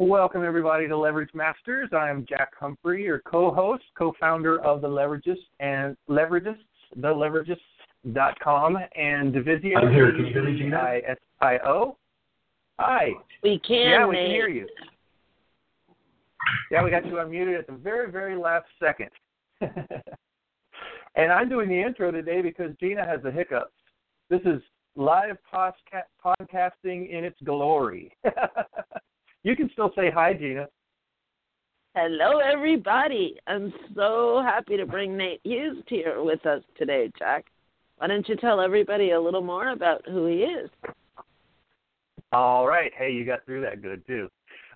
Welcome everybody to Leverage Masters. I am Jack Humphrey, your co-host, co-founder of the Leveragists and Leveragists, theleveragists.com and Divisio. I'm here. Can you hear me, Gina? I-S-I-O. Hi. We can. Yeah, we can hear you. Yeah, we got you unmuted at the very, very last second. and I'm doing the intro today because Gina has the hiccups. This is live posca- podcasting in its glory. you can still say hi, Gina. Hello, everybody. I'm so happy to bring Nate Hughes here with us today, Jack. Why don't you tell everybody a little more about who he is? All right. Hey, you got through that good too.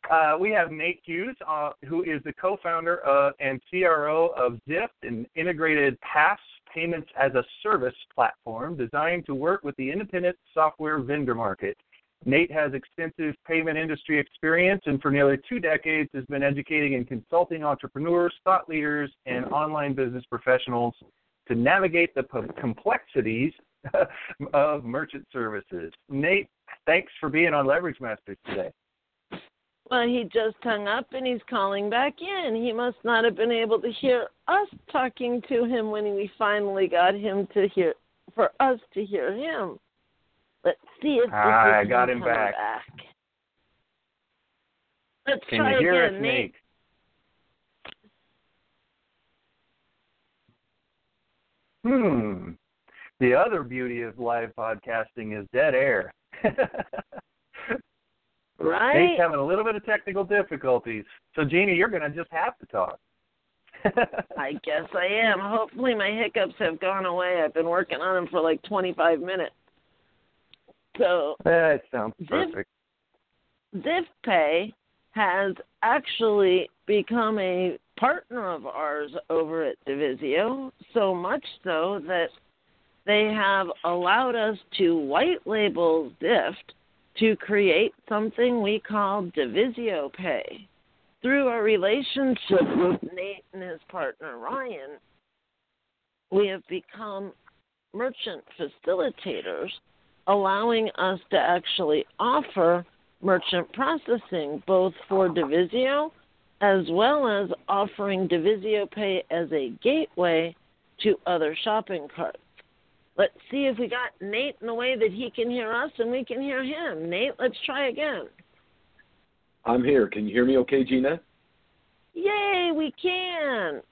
Uh, we have Nate Hughes, uh, who is the co-founder of, and CRO of Zift, an integrated PaaS payments as a service platform designed to work with the independent software vendor market. Nate has extensive payment industry experience and for nearly two decades has been educating and consulting entrepreneurs, thought leaders, and online business professionals to navigate the complexities of merchant services. Nate, thanks for being on Leverage Masters today. Well, he just hung up and he's calling back in. He must not have been able to hear us talking to him when we finally got him to hear for us to hear him. Let's see if this I got him coming back. Let's Can try you hear again, us, Nate? Hmm. The other beauty of live podcasting is dead air. Right? Nate's having a little bit of technical difficulties. So, Jeannie, you're going to just have to talk. I guess I am. Hopefully, my hiccups have gone away. I've been working on them for like 25 minutes. So, that sounds perfect. ZiftPay has actually become a partner of ours over at Divisio, so much so that they have allowed us to white label Zift to create something we call Divisio Pay. Through our relationship with Nate and his partner Ryan, we have become merchant facilitators, allowing us to actually offer merchant processing both for Divisio as well as offering Divisio Pay as a gateway to other shopping carts. Let's see if we got Nate in a way that he can hear us and we can hear him. Nate, let's try again. I'm here. Can you hear me okay, Gina? Yay, we can.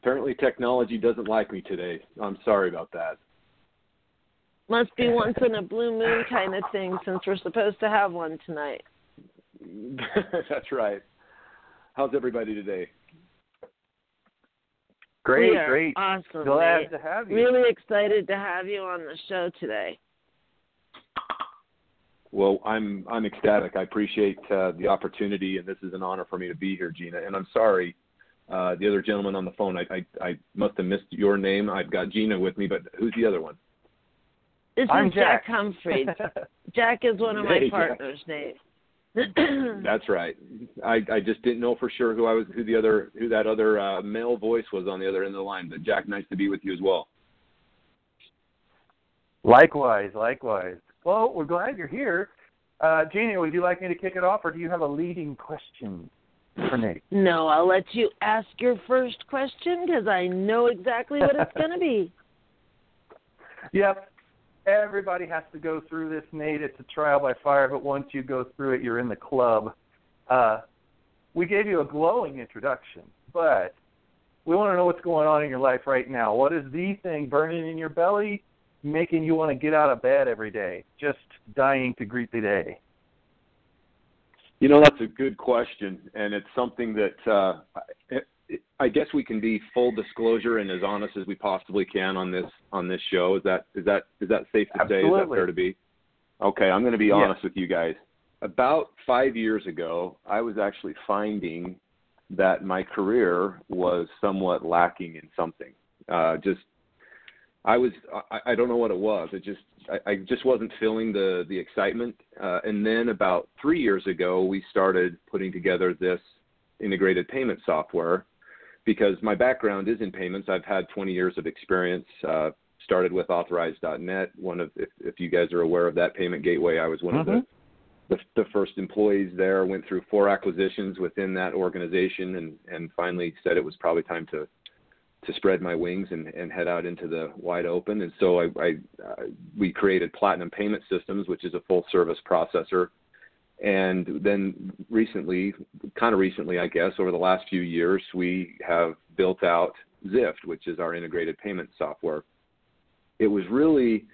Apparently technology doesn't like me today. I'm sorry about that. Must be once in a blue moon kind of thing since we're supposed to have one tonight. That's right. How's everybody today? Great, we great. Awesome. Glad Nate. to have you. Really excited to have you on the show today. Well, I'm I'm ecstatic. I appreciate uh, the opportunity, and this is an honor for me to be here, Gina. And I'm sorry, uh, the other gentleman on the phone. I, I I must have missed your name. I've got Gina with me, but who's the other one? This I'm is Jack, Jack. Humphrey. Jack is one of my Hey, Jack. partners, Nate. That's right. I I just didn't know for sure who I was, who the other, who that other uh, male voice was on the other end of the line. But Jack, nice to be with you as well. likewise, likewise. Well, we're glad you're here. Uh, Jeannie, would you like me to kick it off, or do you have a leading question for Nate? no, I'll let you ask your first question because I know exactly what it's going to be. Yep. Everybody has to go through this, Nate. It's a trial by fire, but once you go through it, you're in the club. Uh, we gave you a glowing introduction, but we want to know what's going on in your life right now. What is the thing burning in your belly, making you want to get out of bed every day, just dying to greet the day? You know, that's a good question, and it's something that uh, I- guess we can be full disclosure and as honest as we possibly can on this on this show. Is that is that is that safe to say? Is that fair to be? Okay, I'm going to be honest with you guys. About five years ago, I was actually finding that my career was somewhat lacking in something. Uh, just I was I, I don't know what it was. It just I, I just wasn't feeling the the excitement. Uh, and then about three years ago, we started putting together this integrated payment software because my background is in payments. I've had 20 years of experience. Uh, started with Authorize.net. One of if, if you guys are aware of that payment gateway, I was one mm-hmm. of the mm-hmm the, the first employees there, went through four acquisitions within that organization, and, and finally said it was probably time to to spread my wings and, and head out into the wide open. And so I, I uh, we created Platinum Payment Systems, which is a full service processor. And then recently, kind of recently, I guess, over the last few years, we have built out Zift, which is our integrated payment software. It was really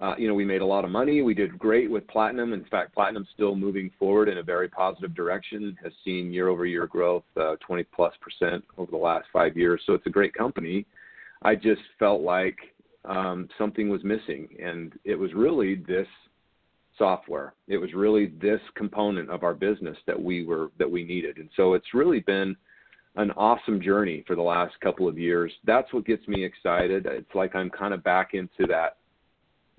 uh, you know, we made a lot of money. We did great with Platinum. In fact, Platinum's still moving forward in a very positive direction. Has seen year-over-year growth, uh, 20 plus percent over the last five years. So it's a great company. I just felt like um, something was missing, and it was really this software. It was really this component of our business that we were that we needed. And so it's really been an awesome journey for the last couple of years. That's what gets me excited. It's like I'm kind of back into that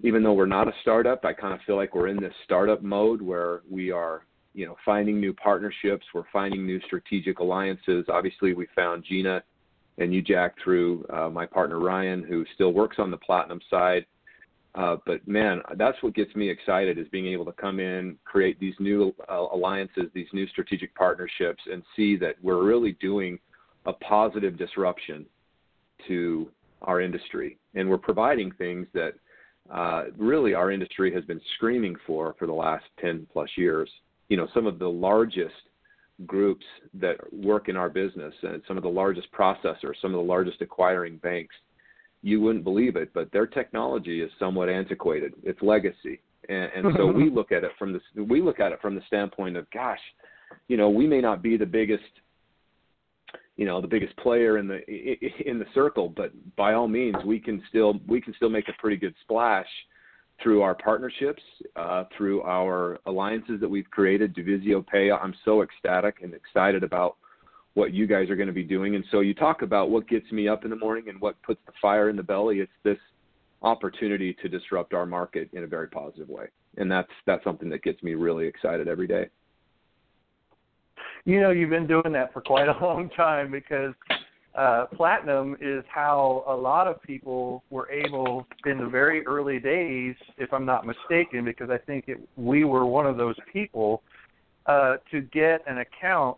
even though we're not a startup, I kind of feel like we're in this startup mode where we are, you know, finding new partnerships, we're finding new strategic alliances. Obviously, we found Gina and you, Jack, through uh, my partner Ryan, who still works on the platinum side. Uh, but man, that's what gets me excited is being able to come in, create these new uh, alliances, these new strategic partnerships, and see that we're really doing a positive disruption to our industry, and we're providing things that uh, really our industry has been screaming for for the last 10 plus years. You know, some of the largest groups that work in our business and some of the largest processors, some of the largest acquiring banks, you wouldn't believe it, but their technology is somewhat antiquated. It's legacy. And, and so we look at it from the we look at it from the standpoint of gosh, you know, we may not be the biggest you know the biggest player in the in the circle but by all means we can still we can still make a pretty good splash through our partnerships uh, through our alliances that we've created divisio pay i'm so ecstatic and excited about what you guys are going to be doing. And so you talk about what gets me up in the morning and what puts the fire in the belly. It's this opportunity to disrupt our market in a very positive way. And that's that's something that gets me really excited every day. You know you've been doing that for quite a long time because uh, platinum is how a lot of people were able in the very early days, if I'm not mistaken, because I think it, we were one of those people uh, to get an account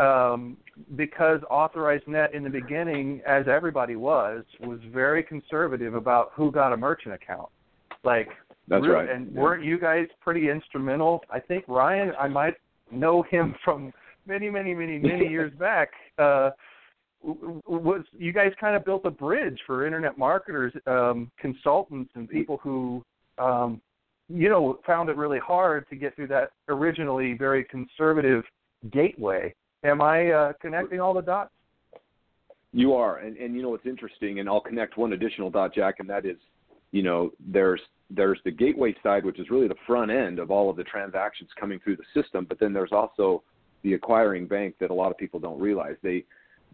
um, because Authorized Net in the beginning, as everybody was, was very conservative about who got a merchant account. Like that's right. And yeah. weren't you guys pretty instrumental? I think Ryan, I might know him from many, many, many, many years back. Uh, was you guys kind of built a bridge for internet marketers, um, consultants, and people who, um, you know, found it really hard to get through that originally very conservative gateway. Am I uh, connecting all the dots? You are, and and you know what's interesting, and I'll connect one additional dot, Jack, and that is, you know, there's there's the gateway side, which is really the front end of all of the transactions coming through the system. But then there's also the acquiring bank that a lot of people don't realize. They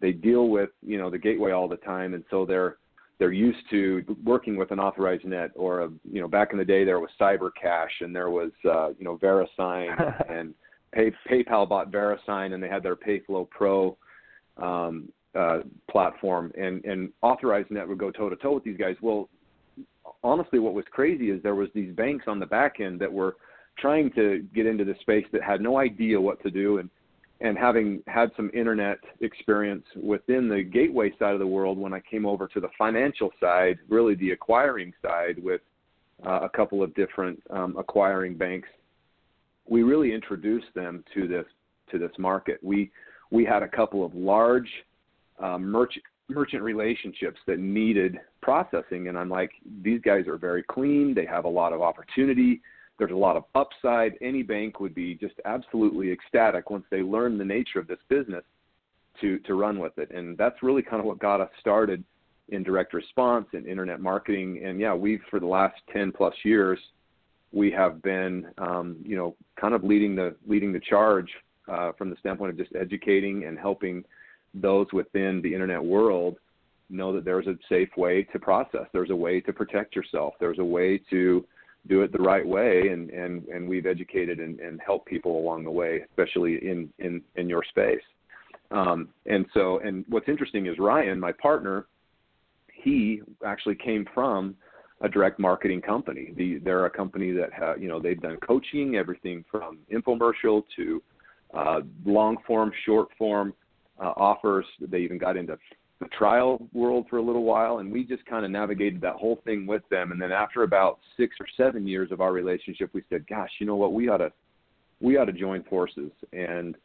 they deal with you know the gateway all the time, and so they're they're used to working with an authorized net or a you know back in the day there was CyberCash and there was uh, you know VeriSign and Pay, PayPal bought VeriSign and they had their PayFlow Pro um, uh, platform and and authorized net would go toe to toe with these guys. Well, honestly, what was crazy is there was these banks on the back end that were trying to get into this space that had no idea what to do and and having had some internet experience within the gateway side of the world when I came over to the financial side, really the acquiring side with uh, a couple of different um, acquiring banks, we really introduced them to this to this market. We we had a couple of large uh, merchant merchant relationships that needed processing and I'm like these guys are very clean. They have a lot of opportunity. There's a lot of upside. Any bank would be just absolutely ecstatic once they learn the nature of this business to to run with it. And that's really kind of what got us started in direct response and internet marketing. And yeah we've for the last 10 plus years we have been, um, you know, kind of leading the leading the charge uh, from the standpoint of just educating and helping those within the internet world know that there's a safe way to process. There's a way to protect yourself. There's a way to do it the right way, and and and we've educated and, and helped people along the way, especially in in in your space. Um, and so, and what's interesting is Ryan, my partner, he actually came from a direct marketing company. The, they're a company that ha, you know they've done coaching, everything from infomercial to uh, long form, short form uh, offers. They even got into the trial world for a little while, and we just kind of navigated that whole thing with them. And then after about six or seven years of our relationship, we said, "Gosh, you know what? We ought to we ought to join forces." And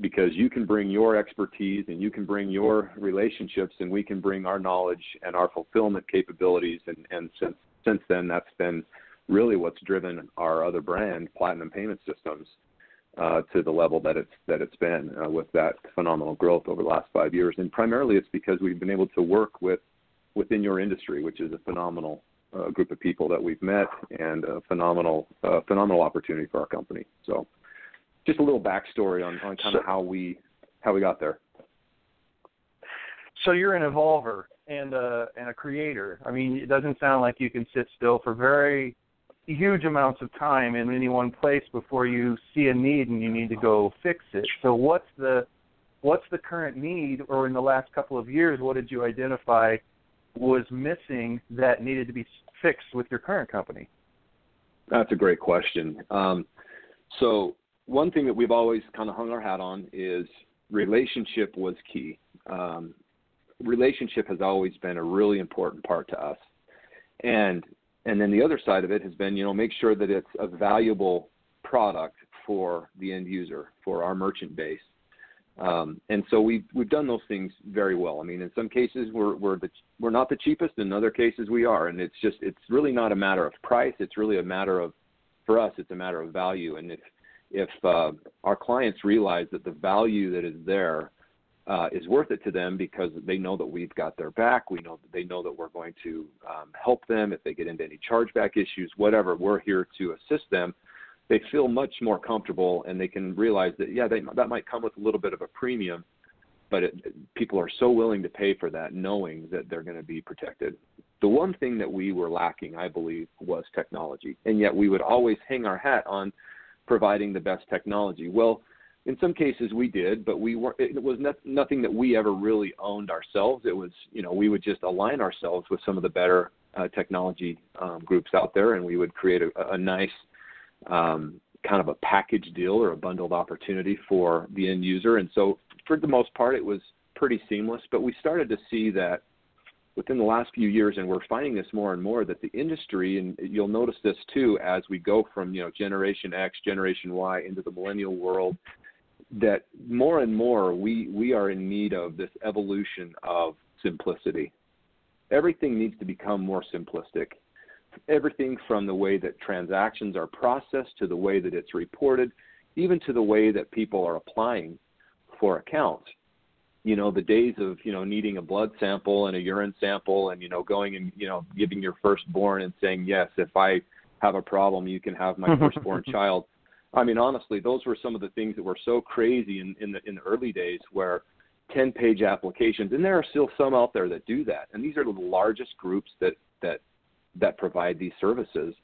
because you can bring your expertise and you can bring your relationships and we can bring our knowledge and our fulfillment capabilities. And, and since since then that's been really what's driven our other brand platinum payment systems uh, to the level that it's that it's been uh, with that phenomenal growth over the last five years. And primarily it's because we've been able to work with within your industry which is a phenomenal uh, group of people that we've met and a phenomenal uh, phenomenal opportunity for our company. So just a little backstory on, on kind of how we how we got there. So you're an evolver and a and a creator. I mean, it doesn't sound like you can sit still for very huge amounts of time in any one place before you see a need and you need to go fix it. So what's the what's the current need or in the last couple of years what did you identify was missing that needed to be fixed with your current company? That's a great question. Um, so one thing that we've always kind of hung our hat on is relationship was key. Um, relationship has always been a really important part to us, and and then the other side of it has been you know make sure that it's a valuable product for the end user for our merchant base. Um, and so we've we've done those things very well. I mean, in some cases we're we're the, we're not the cheapest. In other cases we are, and it's just it's really not a matter of price. It's really a matter of for us it's a matter of value. And if if uh, our clients realize that the value that is there uh, is worth it to them because they know that we've got their back. We know that they know that we're going to um, help them if they get into any chargeback issues, whatever. We're here to assist them. They feel much more comfortable, and they can realize that yeah, they, that might come with a little bit of a premium, but it, people are so willing to pay for that, knowing that they're going to be protected. The one thing that we were lacking, I believe, was technology, and yet we would always hang our hat on providing the best technology. Well, in some cases we did, but we were it was not, nothing that we ever really owned ourselves. It was, you know, we would just align ourselves with some of the better uh, technology um, groups out there, and we would create a, a nice um, kind of a package deal or a bundled opportunity for the end user. And so, for the most part, it was pretty seamless. But we started to see that within the last few years, and we're finding this more and more, that the industry, and you'll notice this too as we go from you know Generation X, Generation Y into the millennial world, that more and more we we are in need of this evolution of simplicity. Everything needs to become more simplistic. Everything from the way that transactions are processed to the way that it's reported, even to the way that people are applying for accounts you know the days of you know needing a blood sample and a urine sample and you know going and you know giving your firstborn and saying yes if i have a problem you can have my firstborn child. I mean honestly those were some of the things that were so crazy in in the in the early days where 10 page applications and there are still some out there that do that. And these are the largest groups that that that provide these services.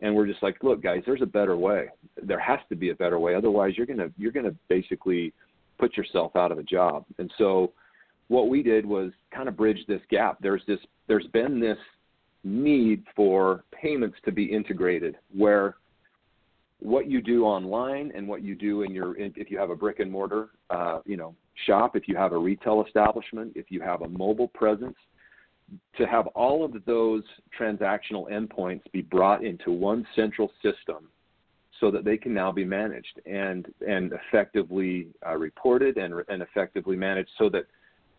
And we're just like look guys there's a better way. There has to be a better way. Otherwise you're going to you're going to basically put yourself out of a job. And so what we did was kind of bridge this gap. There's this there's been this need for payments to be integrated where what you do online and what you do in your if you have a brick and mortar uh, you know shop if you have a retail establishment if you have a mobile presence to have all of those transactional endpoints be brought into one central system so that they can now be managed and and effectively uh, reported and and effectively managed so that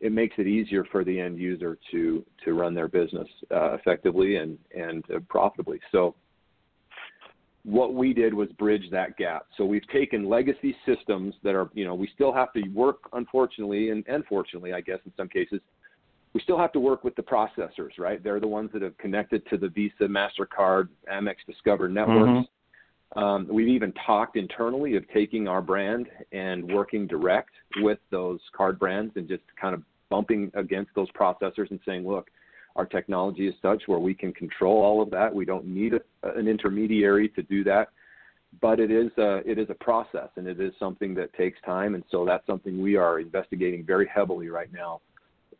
it makes it easier for the end user to to run their business uh, effectively and and uh, profitably. So what we did was bridge that gap. So we've taken legacy systems that are, you know, we still have to work, unfortunately, and, and fortunately, I guess, in some cases, we still have to work with the processors, right? They're the ones that have connected to the Visa, MasterCard, Amex, Discover networks. Mm-hmm Um, we've even talked internally of taking our brand and working direct with those card brands and just kind of bumping against those processors and saying, look, our technology is such where we can control all of that. We don't need a, an intermediary to do that. But it is a, it is a process and it is something that takes time. And so that's something we are investigating very heavily right now.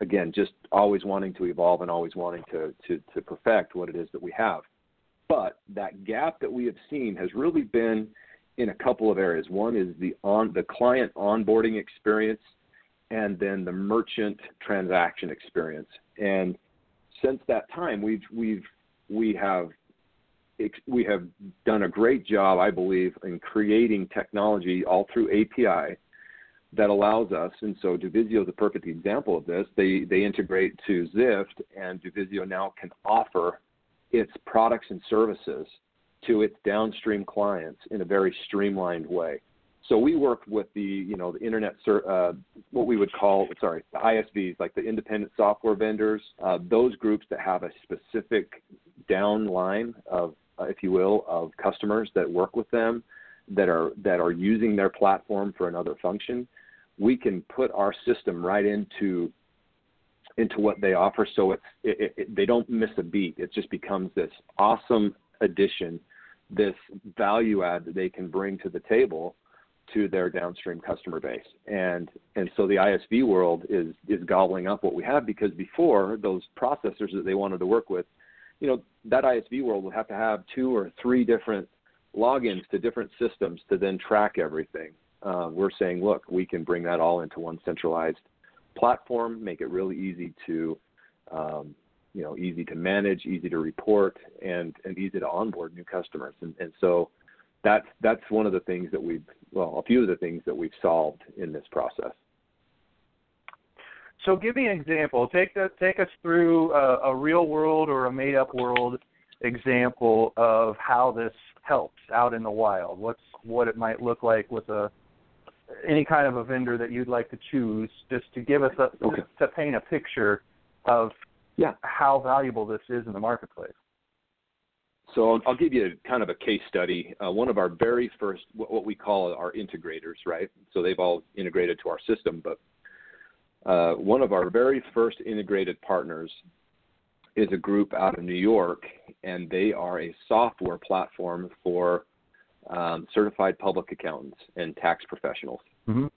Again, just always wanting to evolve and always wanting to, to, to perfect what it is that we have. But that gap that we have seen has really been in a couple of areas. One is the on the client onboarding experience and then the merchant transaction experience. And since that time, we've we've we have we have done a great job, I believe, in creating technology all through API that allows us, and so Divisio is a perfect example of this. They they integrate to Zift, and Divisio now can offer its products and services to its downstream clients in a very streamlined way. So we worked with the, you know, the internet, uh, what we would call, sorry, the ISVs, like the independent software vendors, uh, those groups that have a specific downline of, uh, if you will, of customers that work with them, that are that are using their platform for another function. We can put our system right into into what they offer, so it's it, it, they don't miss a beat. It just becomes this awesome addition, this value add that they can bring to the table to their downstream customer base. And and so the ISV world is is gobbling up what we have because before those processors that they wanted to work with, you know, that ISV world would have to have two or three different logins to different systems to then track everything. Uh, we're saying, look, we can bring that all into one centralized platform, make it really easy to, um, you know, easy to manage, easy to report, and and easy to onboard new customers. And and so that's that's one of the things that we've well, a few of the things that we've solved in this process. So, give me an example. Take the, take us through a, a real world or a made up world example of how this helps out in the wild. What's what it might look like with a any kind of a vendor that you'd like to choose, just to give us a okay. to paint a picture of yeah. how valuable this is in the marketplace. So I'll, I'll, give you a, kind of a case study. Uh, one of our very first, what, what, we call our integrators, right? So they've all integrated to our system, but uh, one of our very first integrated partners is a group out of New York, and they are a software platform for um, certified public accountants and tax professionals. Mm-hmm.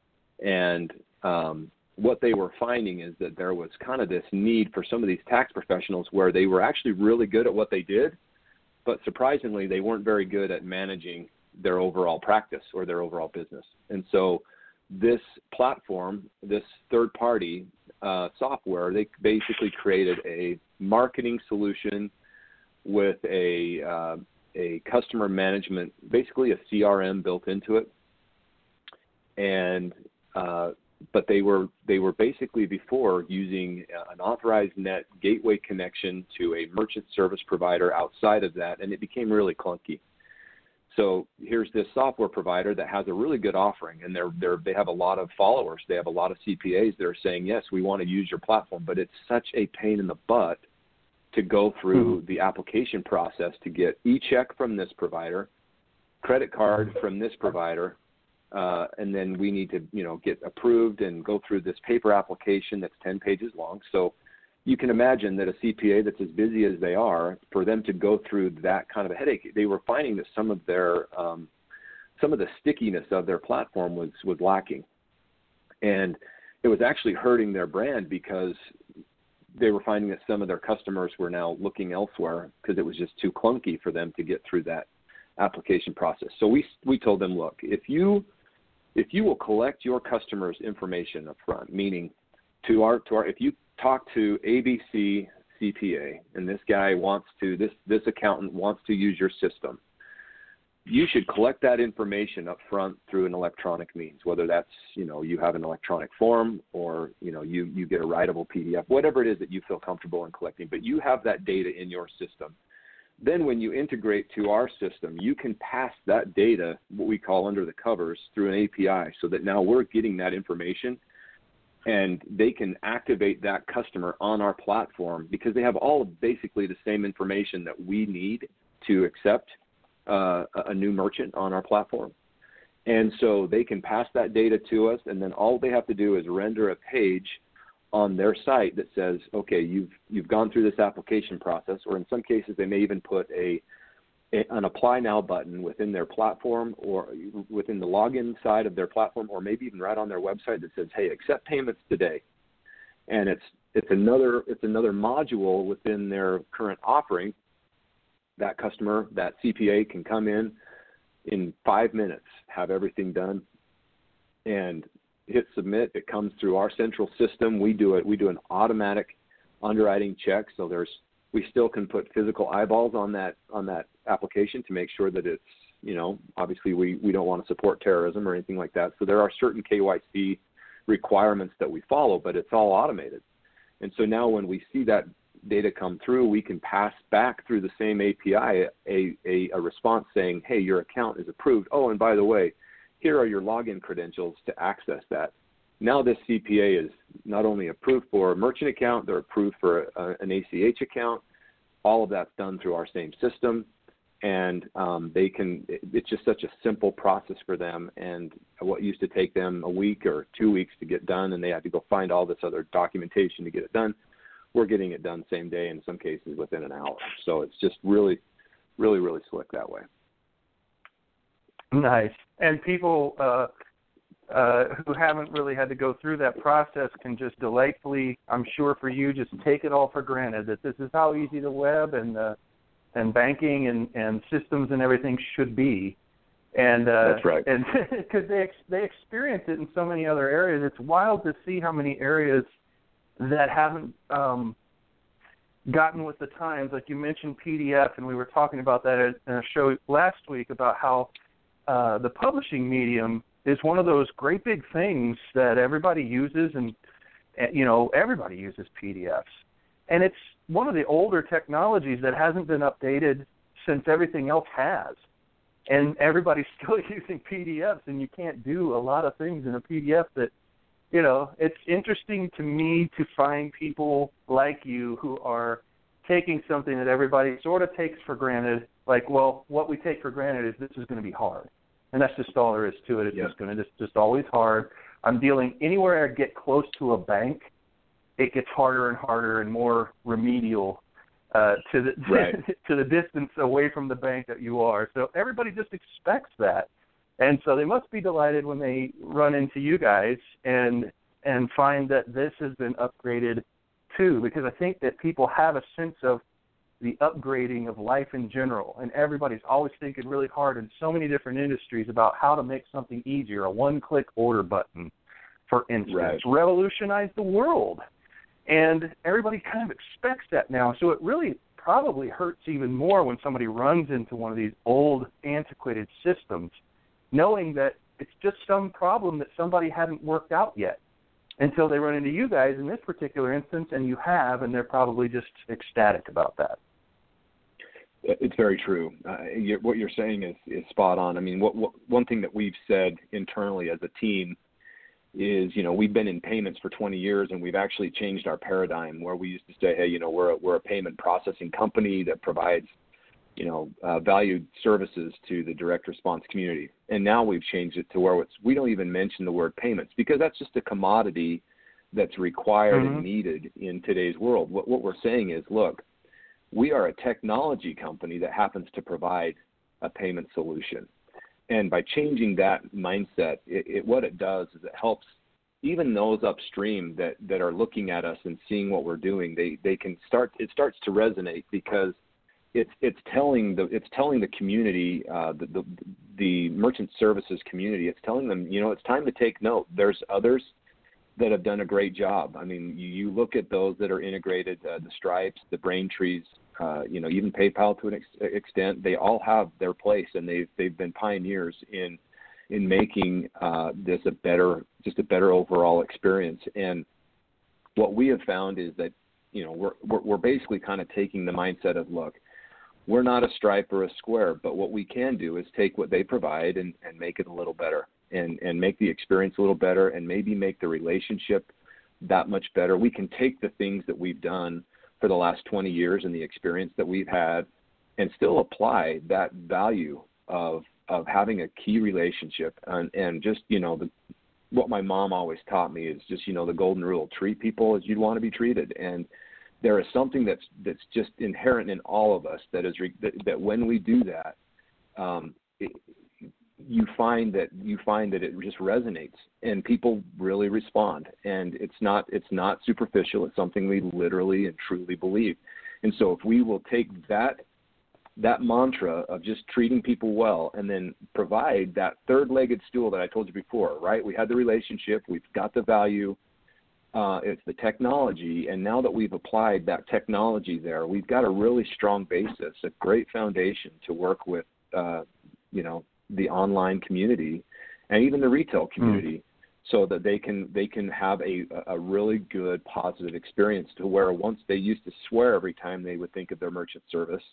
And um, what they were finding is that there was kind of this need for some of these tax professionals where they were actually really good at what they did, but surprisingly, they weren't very good at managing their overall practice or their overall business. And so, this platform, this third party uh, software, they basically created a marketing solution with a uh, a customer management, basically a CRM built into it, and uh, but they were they were basically before using an authorized net gateway connection to a merchant service provider outside of that, and it became really clunky. So here's this software provider that has a really good offering, and they're, they're they have a lot of followers. They have a lot of CPAs that are saying, yes, we want to use your platform, but it's such a pain in the butt to go through mm-hmm. the application process to get e-check from this provider, credit card from this provider, uh, and then we need to you know get approved and go through this paper application that's 10 pages long. So you can imagine that a CPA that's as busy as they are, for them to go through that kind of a headache, they were finding that some of their um, some of the stickiness of their platform was was lacking, and it was actually hurting their brand because they were finding that some of their customers were now looking elsewhere because it was just too clunky for them to get through that application process. So we we told them, look, if you if you will collect your customers' information up front, meaning to our to our if you talk to ABC CPA and this guy wants to this this accountant wants to use your system, you should collect that information up front through an electronic means, whether that's you know you have an electronic form or you know you you get a writable PDF, whatever it is that you feel comfortable in collecting, but you have that data in your system. Then when you integrate to our system, you can pass that data, what we call under the covers, through an API so that now we're getting that information and they can activate that customer on our platform because they have all basically the same information that we need to accept uh, a new merchant on our platform. And so they can pass that data to us, and then all they have to do is render a page on their site that says, okay, you've you've gone through this application process, or in some cases they may even put a, a an apply now button within their platform or within the login side of their platform, or maybe even right on their website that says, hey, accept payments today. And it's it's another it's another module within their current offering. That customer, that CPA can come in in five minutes, have everything done, and hit submit. It comes through our central system. We do it. We do an automatic underwriting check. So there's we still can put physical eyeballs on that on that application to make sure that it's you know obviously we we don't want to support terrorism or anything like that. So there are certain KYC requirements that we follow, but it's all automated. And so now when we see that data come through, we can pass back through the same API a, a, a response saying, hey, your account is approved. Oh, and by the way, here are your login credentials to access that. Now this CPA is not only approved for a merchant account, they're approved for a, an ACH account. All of that's done through our same system, and um, they can. It's just such a simple process for them. And what used to take them a week or two weeks to get done, and they had to go find all this other documentation to get it done, we're getting it done same day, in some cases within an hour. So it's just really, really, really slick that way. Nice. And people uh, uh, who haven't really had to go through that process can just delightfully, I'm sure for you, just take it all for granted that this is how easy the web and uh, and banking and, and systems and everything should be. And uh, that's right. And because they ex- they experience it in so many other areas, it's wild to see how many areas that haven't um, gotten with the times. Like you mentioned PDF, and we were talking about that in a show last week about how uh, the publishing medium is one of those great big things that everybody uses, and you know everybody uses PDFs, and it's one of the older technologies that hasn't been updated since everything else has. And everybody's still using PDFs, and you can't do a lot of things in a PDF that, you know, it's interesting to me to find people like you who are taking something that everybody sort of takes for granted, like, well, what we take for granted is this is going to be hard and that's just all there is to it. It's just going to just just always hard. I'm dealing anywhere I get close to a bank, it gets harder and harder and more remedial uh, to the right. to the distance away from the bank that you are. So everybody just expects that, and so they must be delighted when they run into you guys and and find that this has been upgraded too, because I think that people have a sense of the upgrading of life in general. And everybody's always thinking really hard in so many different industries about how to make something easier. A one click order button, for instance, right. revolutionized the world. And everybody kind of expects that now. So it really probably hurts even more when somebody runs into one of these old, antiquated systems, knowing that it's just some problem that somebody hadn't worked out yet until they run into you guys in this particular instance, and you have, and they're probably just ecstatic about that. It's very true. Uh, you're, what you're saying is, is spot on. I mean, what, what, one thing that we've said internally as a team is, you know, we've been in payments for 20 years, and we've actually changed our paradigm where we used to say, hey, you know, we're a, we're a payment processing company that provides, you know, uh, valued services to the direct response community, and now we've changed it to where it's we don't even mention the word payments because that's just a commodity that's required mm-hmm. and needed in today's world. What what we're saying is, look we are a technology company that happens to provide a payment solution. And by changing that mindset, it, it, what it does is it helps even those upstream that, that are looking at us and seeing what we're doing. They they can start. It starts to resonate because it's it's telling the it's telling the community, uh, the, the the merchant services community. It's telling them, you know, it's time to take note. There's others that have done a great job. I mean, you, you look at those that are integrated, uh, the Stripes, the Braintrees, uh, you know, even PayPal to an ex- extent. They all have their place, and they've they've been pioneers in in making uh, this a better, just a better overall experience. And what we have found is that you know we're we're, we're basically kind of taking the mindset of look. We're not a stripe or a square, but what we can do is take what they provide and, and make it a little better and and make the experience a little better and maybe make the relationship that much better. We can take the things that we've done for the last 20 years and the experience that we've had and still apply that value of of having a key relationship and and just you know the what my mom always taught me is just you know the golden rule treat people as you'd want to be treated and there is something that's that's just inherent in all of us that is re- that, that when we do that um, it, you find that you find that it just resonates and people really respond. And it's not it's not superficial. It's something we literally and truly believe. And so if we will take that that mantra of just treating people well and then provide that third legged stool that I told you before, right? We had the relationship, we've got the value, uh, it's the technology, and now that we've applied that technology there, we've got a really strong basis, a great foundation to work with, uh, you know, the online community and even the retail hmm. community. Mm. So that they can they can have a a really good positive experience to where once they used to swear every time they would think of their merchant service,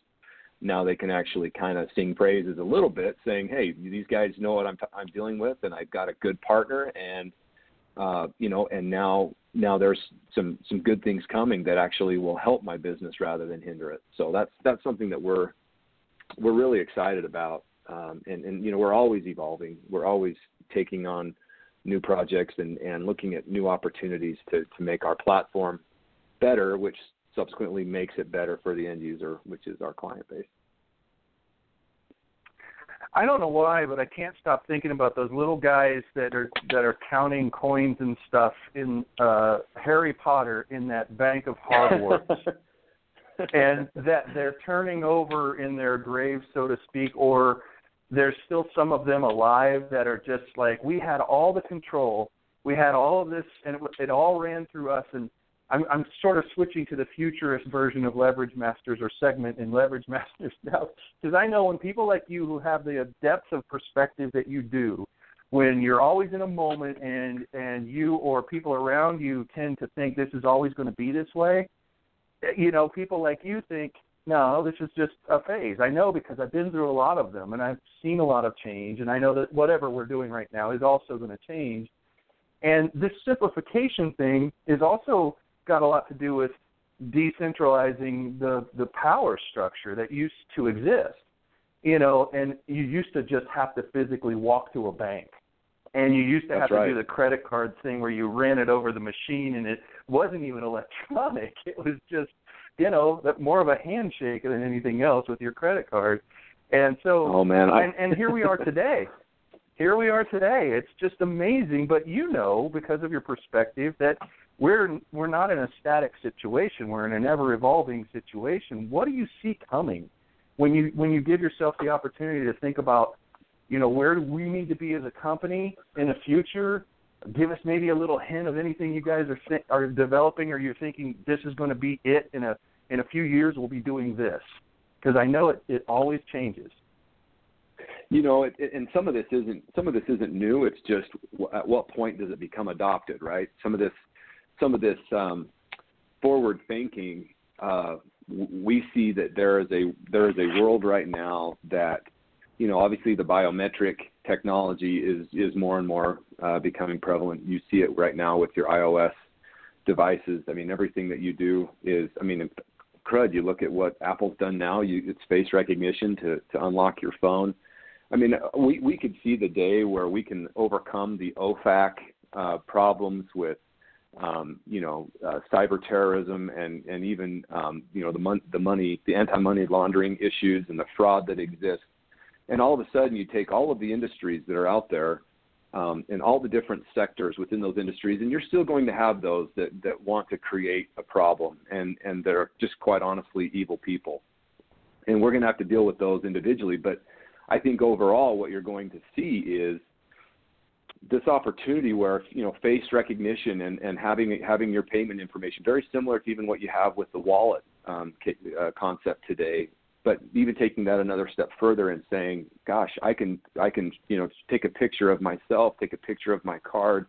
now they can actually kind of sing praises a little bit, saying, "Hey, these guys know what I'm t- I'm dealing with, and I've got a good partner, and uh, you know, and now now there's some some good things coming that actually will help my business rather than hinder it. So that's that's something that we're we're really excited about, um, and and you know, we're always evolving. We're always taking on new projects and and looking at new opportunities to to make our platform better, which subsequently makes it better for the end user, which is our client base. I don't know why, but I can't stop thinking about those little guys that are that are counting coins and stuff in uh Harry Potter in that bank of Hogwarts. and that they're turning over in their graves, so to speak, or there's still some of them alive that are just like we had all the control, we had all of this, and it, it all ran through us, and I'm, I'm sort of switching to the futurist version of Leverage Masters or segment in Leverage Masters now, because I know when people like you who have the depth of perspective that you do, when you're always in a moment and and you or people around you tend to think this is always going to be this way, eh, you know, people like you think, no, this is just a phase. I know because I've been through a lot of them and I've seen a lot of change, and I know that whatever we're doing right now is also going to change. And this simplification thing is also got a lot to do with decentralizing the the power structure that used to exist. You know, and you used to just have to physically walk to a bank. And you used to That's have right. to do the credit card thing where you ran it over the machine and it wasn't even electronic. It was just, you know, more of a handshake than anything else with your credit card. And so Oh man, I... and, and here we are today. here we are today. It's just amazing, but you know because of your perspective that we're we're not in a static situation. We're in an ever evolving situation. What do you see coming when you when you give yourself the opportunity to think about, you know, where do we need to be as a company in the future? Give us maybe a little hint of anything you guys are are developing, or you're thinking this is going to be it in a in a few years. We'll be doing this because I know it it always changes. You know, it, and some of this isn't some of this isn't new. It's just at what point does it become adopted, right? Some of this some of this um, forward thinking, uh, we see that there is a there is a world right now that you know obviously the biometric technology is is more and more uh, becoming prevalent. You see it right now with your iOS devices. I mean everything that you do is I mean crud. You look at what Apple's done now. You it's face recognition to to unlock your phone. I mean we we could see the day where we can overcome the OFAC uh, problems with um, you know, uh, cyber terrorism and and even um, you know the mon- the money, the anti-money laundering issues and the fraud that exists, and all of a sudden you take all of the industries that are out there, um, and all the different sectors within those industries, and you're still going to have those that that want to create a problem, and and they're just quite honestly evil people, and we're going to have to deal with those individually, but I think overall what you're going to see is this opportunity where you know face recognition and, and having having your payment information very similar to even what you have with the wallet um, uh, concept today. But even taking that another step further and saying gosh i can i can you know take a picture of myself take a picture of my card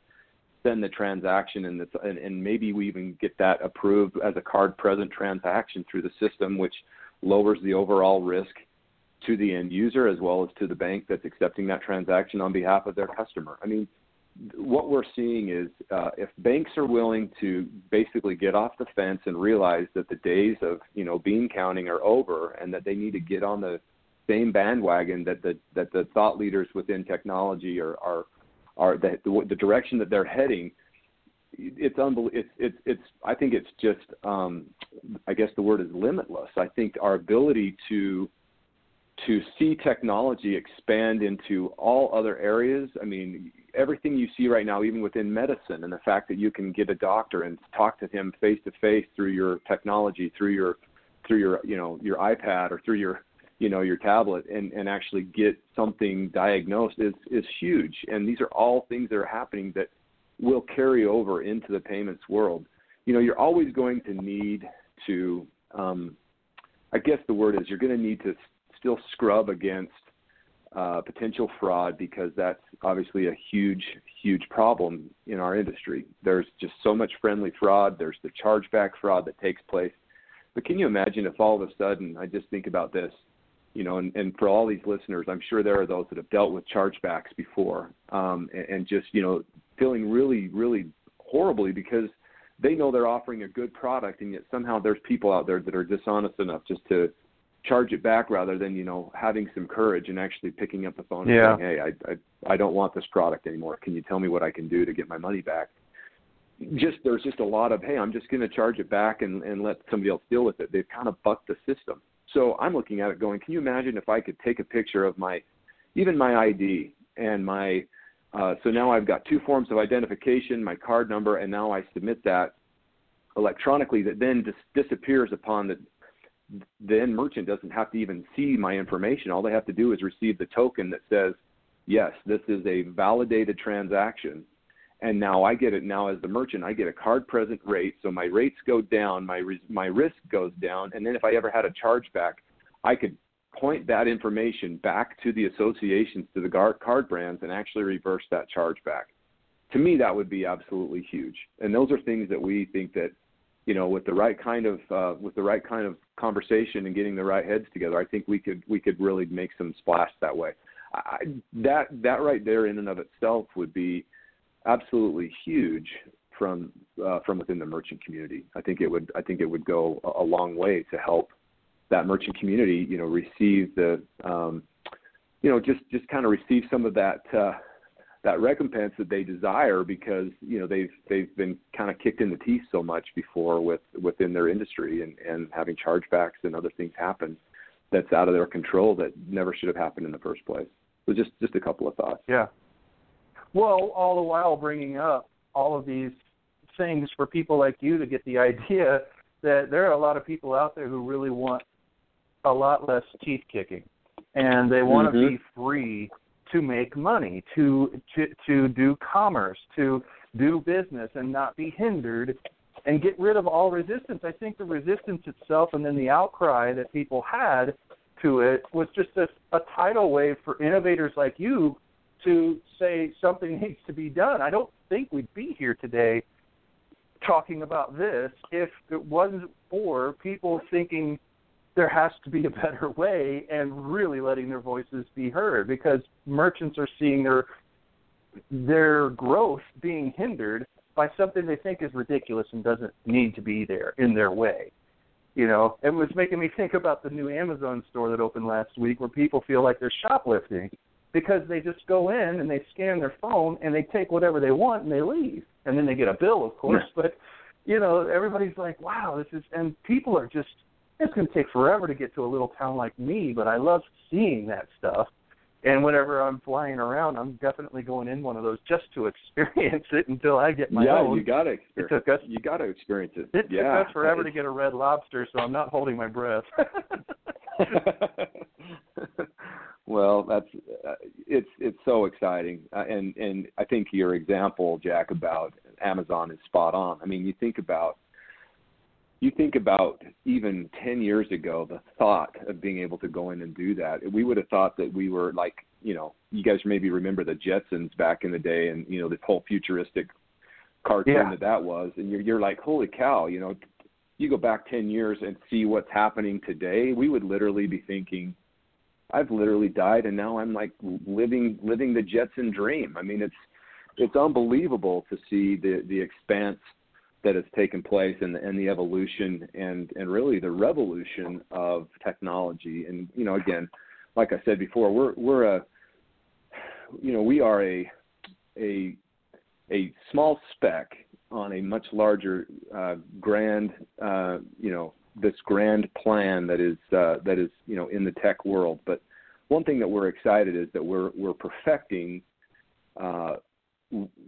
send the transaction and, and, and maybe we even get that approved as a card present transaction through the system which lowers the overall risk to the end user as well as to the bank that's accepting that transaction on behalf of their customer. I mean, what we're seeing is uh, if banks are willing to basically get off the fence and realize that the days of you know bean counting are over and that they need to get on the same bandwagon that the that the thought leaders within technology are are are the the, direction that they're heading it's unbelievable it's it's it's i think it's just um i guess the word is limitless i think our ability to to see technology expand into all other areas i mean everything you see right now even within medicine and the fact that you can get a doctor and talk to him face to face through your technology through your through your you know your ipad or through your you know your tablet and and actually get something diagnosed is is huge. And these are all things that are happening that will carry over into the payments world. You know you're always going to need to um i guess the word is you're going to need to still scrub against uh, potential fraud because that's obviously a huge, huge problem in our industry. There's just so much friendly fraud. There's the chargeback fraud that takes place. But can you imagine if all of a sudden, I just think about this, you know, and, and for all these listeners, I'm sure there are those that have dealt with chargebacks before, um, and, and just you know feeling really, really horribly because they know they're offering a good product, and yet somehow there's people out there that are dishonest enough just to charge it back rather than you know having some courage and actually picking up the phone yeah. and saying, "Hey, I, I I don't want this product anymore. Can you tell me what I can do to get my money back?" Just there's just a lot of, "Hey, I'm just going to charge it back and and let somebody else deal with it." They've kind of bucked the system. So I'm looking at it going, can you imagine if I could take a picture of my, even my ID and my, uh, so now I've got two forms of identification, my card number, and now I submit that electronically that then dis- disappears upon the, the end merchant doesn't have to even see my information. All they have to do is receive the token that says, yes, this is a validated transaction. And now I get it. Now as the merchant I get a card present rate. So my rates go down my my risk goes down. And then if I ever had a chargeback I could point that information back to the associations to the card brands and actually reverse that chargeback. To me that would be absolutely huge. And those are things that we think that you know with the right kind of uh, with the right kind of conversation and getting the right heads together I think we could we could really make some splash that way I, that that right there in and of itself would be absolutely huge from uh, from within the merchant community. I think it would I think it would go a, long way to help that merchant community, you know, receive the um, you know just just kind of receive some of that uh, that recompense that they desire because you know they've they've been kind of kicked in the teeth so much before with within their industry and and having chargebacks and other things happen that's out of their control that never should have happened in the first place. So just just a couple of thoughts. Yeah, well, all the while bringing up all of these things for people like you to get the idea that there are a lot of people out there who really want a lot less teeth kicking, and they want mm-hmm. to be free to make money, to to to do commerce, to do business, and not be hindered, and get rid of all resistance. I think the resistance itself, and then the outcry that people had to it, was just a, a tidal wave for innovators like you to say something needs to be done. I don't think we'd be here today talking about this if it wasn't for people thinking there has to be a better way and really letting their voices be heard because merchants are seeing their their growth being hindered by something they think is ridiculous and doesn't need to be there in their way. You know, it was making me think about the new Amazon store that opened last week where people feel like they're shoplifting because they just go in and they scan their phone and they take whatever they want and they leave and then they get a bill of course yeah. but you know everybody's like wow this is and people are just it's going to take forever to get to a little town like me but i love seeing that stuff and whenever i'm flying around i'm definitely going in one of those just to experience it until i get my yeah, own you got to experience it took us you got to experience it it yeah. took us forever to get a red lobster so i'm not holding my breath Well, that's uh, it's it's so exciting, uh, and and I think your example, Jack, about Amazon is spot on. I mean, you think about you think about even 10 years ago the thought of being able to go in and do that we would have thought that we were like you know you guys maybe remember the jetsons back in the day and you know this whole futuristic cartoon yeah. that that was and you're you're like holy cow you know you go back 10 years and see what's happening today we would literally be thinking I've literally died, and now I'm like living living the Jetson dream. I mean, it's it's unbelievable to see the the expanse that has taken place and and the evolution and and really the revolution of technology. And you know, again, like I said before, we're we're a you know we are a a a small speck on a much larger uh, grand uh, you know this grand plan that is uh, that is you know in the tech world. But one thing that we're excited is that we're we're perfecting uh,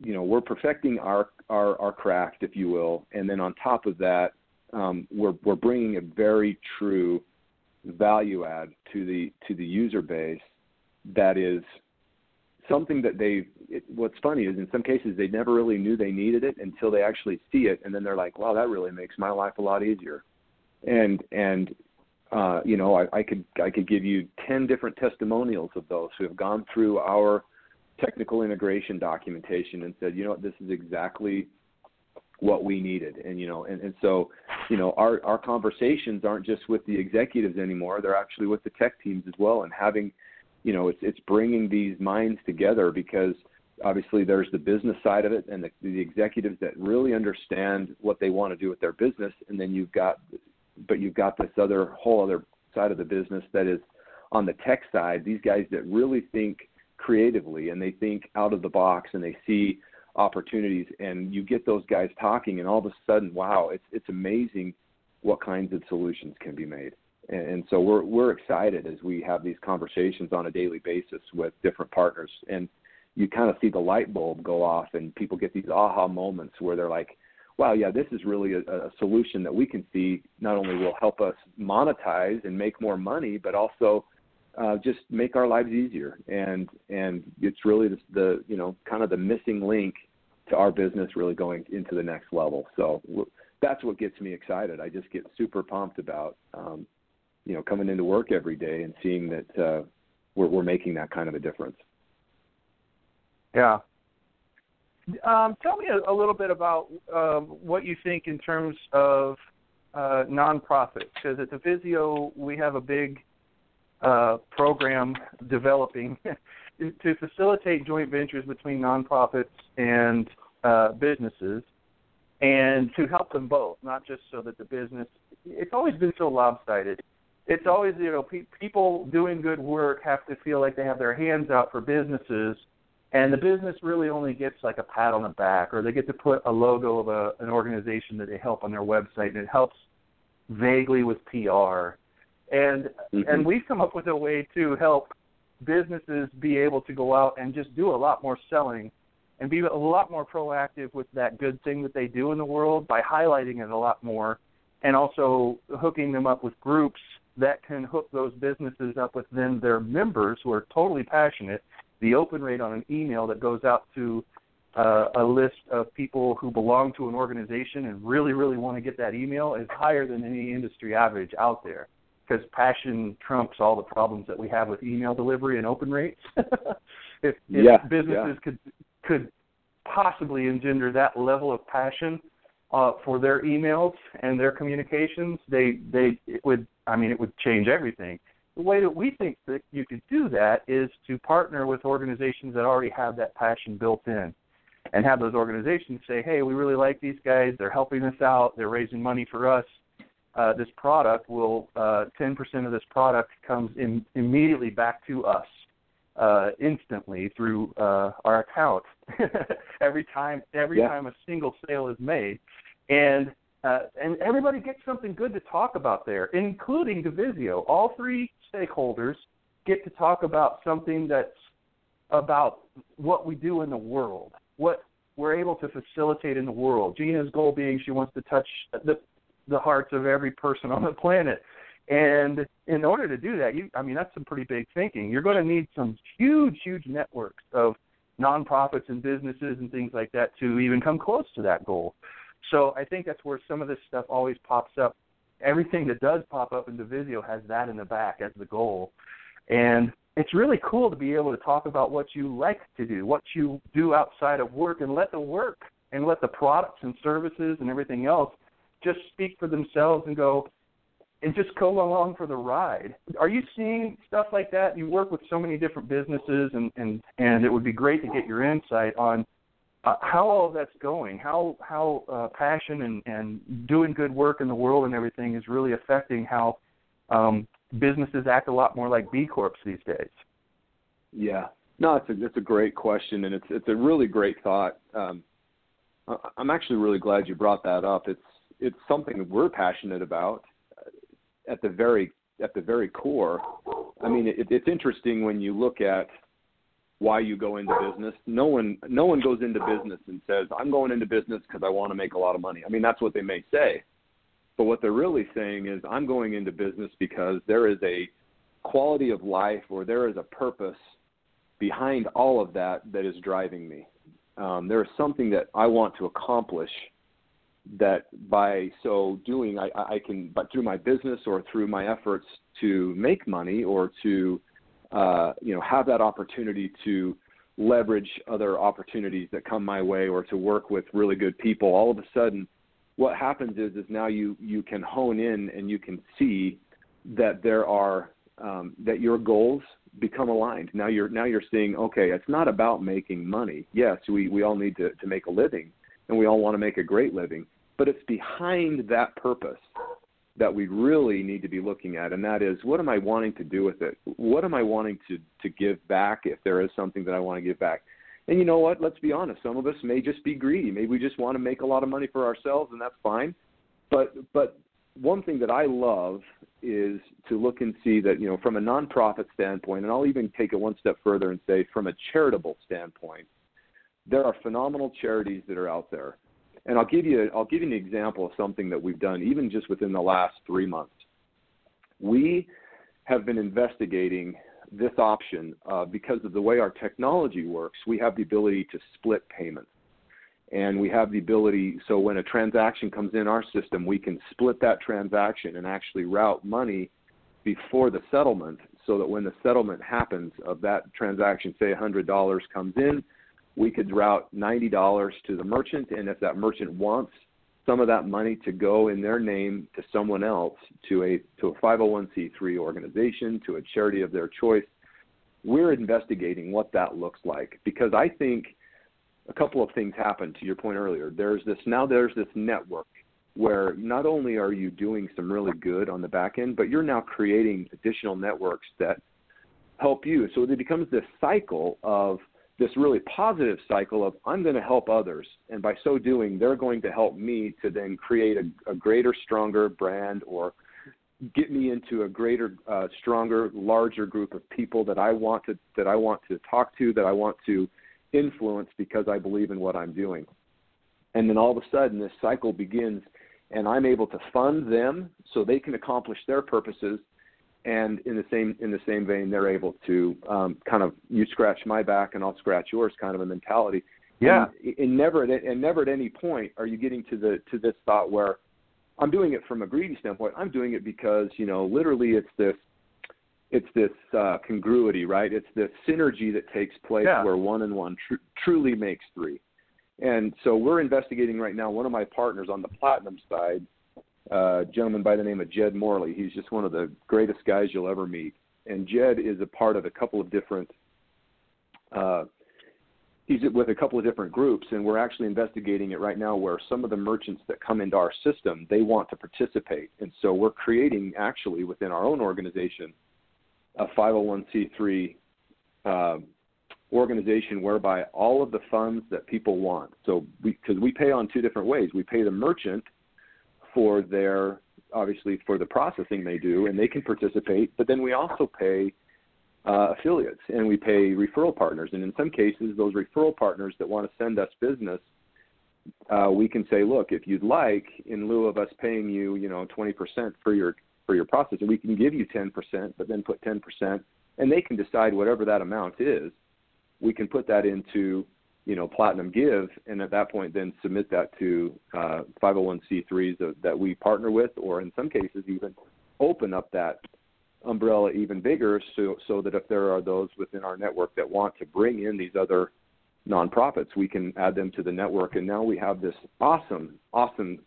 you know we're perfecting our, our our craft, if you will, and then on top of that, um, we're we're bringing a very true value add to the to the user base that is something that they what's funny is in some cases they never really knew they needed it until they actually see it and then they're like wow that really makes my life a lot easier. And and uh, you know I, I could I could give you ten different testimonials of those who have gone through our technical integration documentation and said you know what? This is exactly what we needed. And you know and, and so you know our our conversations aren't just with the executives anymore. They're actually with the tech teams as well and having you know it's it's bringing these minds together because obviously there's the business side of it and the, the executives that really understand what they want to do with their business. And then you've got but you've got this other whole other side of the business that is on the tech side. These guys that really think creatively and they think out of the box and they see opportunities and you get those guys talking and all of a sudden wow it's it's amazing what kinds of solutions can be made. And, and so we're we're excited as we have these conversations on a daily basis with different partners and you kind of see the light bulb go off and people get these aha moments where they're like wow yeah this is really a, a solution that we can see not only will help us monetize and make more money but also uh, just make our lives easier. And and it's really the, the you know kind of the missing link to our business really going into the next level. So that's what gets me excited. I just get super pumped about um, you know coming into work every day and seeing that uh, we're we're making that kind of a difference. Yeah. Um, tell me a, a, little bit about um, what you think in terms of uh, nonprofits, because at Divisio we have a big uh, program developing to facilitate joint ventures between nonprofits and uh, businesses and to help them both, not just so that the business. It's always been so lopsided. It's always you know pe- people doing good work have to feel like they have their hands out for businesses, and the business really only gets like a pat on the back, or they get to put a logo of a, an organization that they help on their website, and it helps vaguely with PR and mm-hmm. and we've come up with a way to help businesses be able to go out and just do a lot more selling and be a lot more proactive with that good thing that they do in the world by highlighting it a lot more and also hooking them up with groups that can hook those businesses up with then their members who are totally passionate. The open rate on an email that goes out to uh, a list of people who belong to an organization and really, really want to get that email is higher than any industry average out there because passion trumps all the problems that we have with email delivery and open rates. if, if yeah, businesses yeah. could could possibly engender that level of passion uh, for their emails and their communications, they they it would I mean it would change everything. The way that we think that you could do that is to partner with organizations that already have that passion built in and have those organizations say, "Hey, we really like these guys. They're helping us out. They're raising money for us uh, this product will uh, 10% of this product comes in immediately back to us uh, instantly through uh, our account every time every yeah. time a single sale is made, and uh, and everybody gets something good to talk about there, including Divisio. All three stakeholders get to talk about something that's about what we do in the world, what we're able to facilitate in the world. Gina's goal being she wants to touch the the hearts of every person on the planet. And in order to do that, you I mean that's some pretty big thinking. You're going to need some huge, huge networks of nonprofits and businesses and things like that to even come close to that goal. So I think that's where some of this stuff always pops up. Everything that does pop up in Divisio has that in the back as the goal. And it's really cool to be able to talk about what you like to do, what you do outside of work, and let the work and let the products and services and everything else just speak for themselves and go and just go along for the ride. Are you seeing stuff like that? You work with so many different businesses and and and it would be great to get your insight on uh, how all that's going, how how uh, passion and and doing good work in the world and everything is really affecting how um, businesses act a lot more like B corps these days. Yeah, no, it's a it's a great question, and it's it's a really great thought. Um, I'm actually really glad you brought that up. It's it's something we're passionate about at the very at the very core. I mean, it, it's interesting when you look at why you go into business. No one no one goes into business and says, "I'm going into business because I want to make a lot of money." I mean, that's what they may say. But what they're really saying is, "I'm going into business because there is a quality of life or there is a purpose behind all of that that is driving me. Um, there is something that I want to accomplish that by so doing, I, I can, but through my business or through my efforts to make money or to uh, you know, have that opportunity to leverage other opportunities that come my way or to work with really good people, all of a sudden, what happens is is now you you can hone in and you can see that there are um, that your goals become aligned. Now you're now you're seeing okay, it's not about making money. Yes, we we all need to to make a living, and we all want to make a great living, but it's behind that purpose that we really need to be looking at, and that is what am I wanting to do with it? What am I wanting to to give back if there is something that I want to give back? And you know what? Let's be honest. Some of us may just be greedy. Maybe we just want to make a lot of money for ourselves, and that's fine. But but one thing that I love is to look and see that you know from a nonprofit standpoint, and I'll even take it one step further and say from a charitable standpoint, there are phenomenal charities that are out there and I'll give you I'll give you an example of something that we've done even just within the last three months. We have been investigating this option uh, because of the way our technology works. We have the ability to split payments. And we have the ability, so when a transaction comes in our system, we can split that transaction and actually route money before the settlement so that when the settlement happens of that transaction, say $100 comes in, we could route $90 to the merchant, and if that merchant wants some of that money to go in their name to someone else, to a to a 501c3 organization, to a charity of their choice, we're investigating what that looks like because I think a couple of things happen to your point earlier. There's this now there's this network where not only are you doing some really good on the back end, but you're now creating additional networks that help you. So it becomes this cycle of this really positive cycle of I'm going to help others, and by so doing, they're going to help me to then create a, a greater, stronger brand or get me into a greater, uh, stronger, larger group of people that I want to that I want to talk to, that I want to influence because I believe in what I'm doing. And then all of a sudden, this cycle begins, and I'm able to fund them so they can accomplish their purposes and in the same in the same vein, they're able to um, kind of you scratch my back and I'll scratch yours kind of a mentality. Yeah. And, and never at and never at any point are you getting to the to this thought where I'm doing it from a greedy standpoint. I'm doing it because you know literally it's this it's this uh, congruity, right? It's this synergy that takes place yeah. where one and one tr- truly makes three. And so we're investigating right now. One of my partners on the platinum side uh, gentleman by the name of Jed Morley. He's just one of the greatest guys you'll ever meet. And Jed is a part of a couple of different. Uh, he's with a couple of different groups, and we're actually investigating it right now. Where some of the merchants that come into our system, they want to participate, and so we're creating actually within our own organization a 501c3 uh, organization whereby all of the funds that people want. So because we, we pay on two different ways, we pay the merchant for their obviously for the processing they do, and they can participate. But then we also pay uh, affiliates and we pay referral partners, and in some cases, those referral partners that want to send us business, uh, we can say, look, if you'd like, in lieu of us paying you, you know, 20% for your for your processing, we can give you 10%, but then put 10%, and they can decide whatever that amount is. We can put that into you know, Platinum Give, and at that point, then submit that to uh, 501c3s that, that we partner with, or in some cases, even open up that umbrella even bigger, so so that if there are those within our network that want to bring in these other nonprofits, we can add them to the network, and now we have this awesome, awesome